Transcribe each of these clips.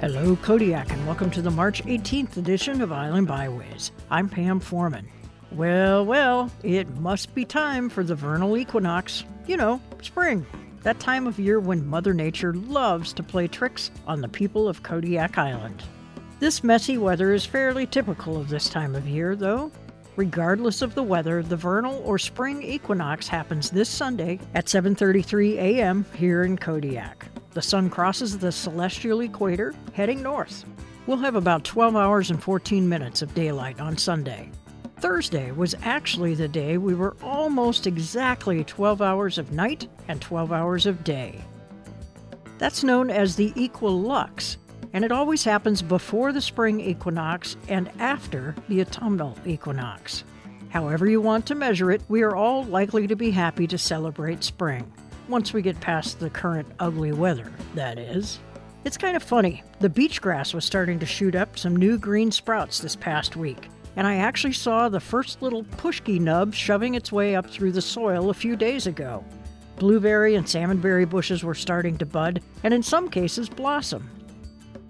Hello, Kodiak, and welcome to the March 18th edition of Island Byways. I'm Pam Foreman. Well, well, it must be time for the vernal equinox. You know, spring. That time of year when Mother Nature loves to play tricks on the people of Kodiak Island. This messy weather is fairly typical of this time of year, though. Regardless of the weather, the vernal or spring equinox happens this Sunday at 7:33 a.m. here in Kodiak. The sun crosses the celestial equator, heading north. We'll have about 12 hours and 14 minutes of daylight on Sunday. Thursday was actually the day we were almost exactly 12 hours of night and 12 hours of day. That's known as the equilux, and it always happens before the spring equinox and after the autumnal equinox. However, you want to measure it, we are all likely to be happy to celebrate spring once we get past the current ugly weather, that is. It's kind of funny. The beach grass was starting to shoot up some new green sprouts this past week, and I actually saw the first little pushki nub shoving its way up through the soil a few days ago. Blueberry and salmonberry bushes were starting to bud, and in some cases blossom.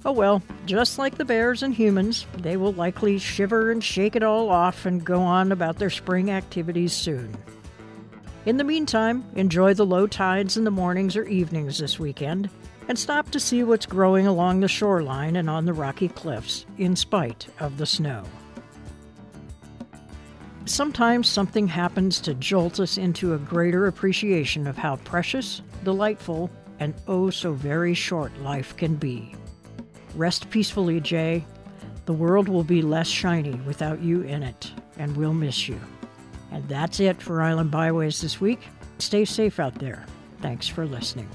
Oh well, just like the bears and humans, they will likely shiver and shake it all off and go on about their spring activities soon. In the meantime, enjoy the low tides in the mornings or evenings this weekend, and stop to see what's growing along the shoreline and on the rocky cliffs, in spite of the snow. Sometimes something happens to jolt us into a greater appreciation of how precious, delightful, and oh so very short life can be. Rest peacefully, Jay. The world will be less shiny without you in it, and we'll miss you. And that's it for Island Byways this week. Stay safe out there. Thanks for listening.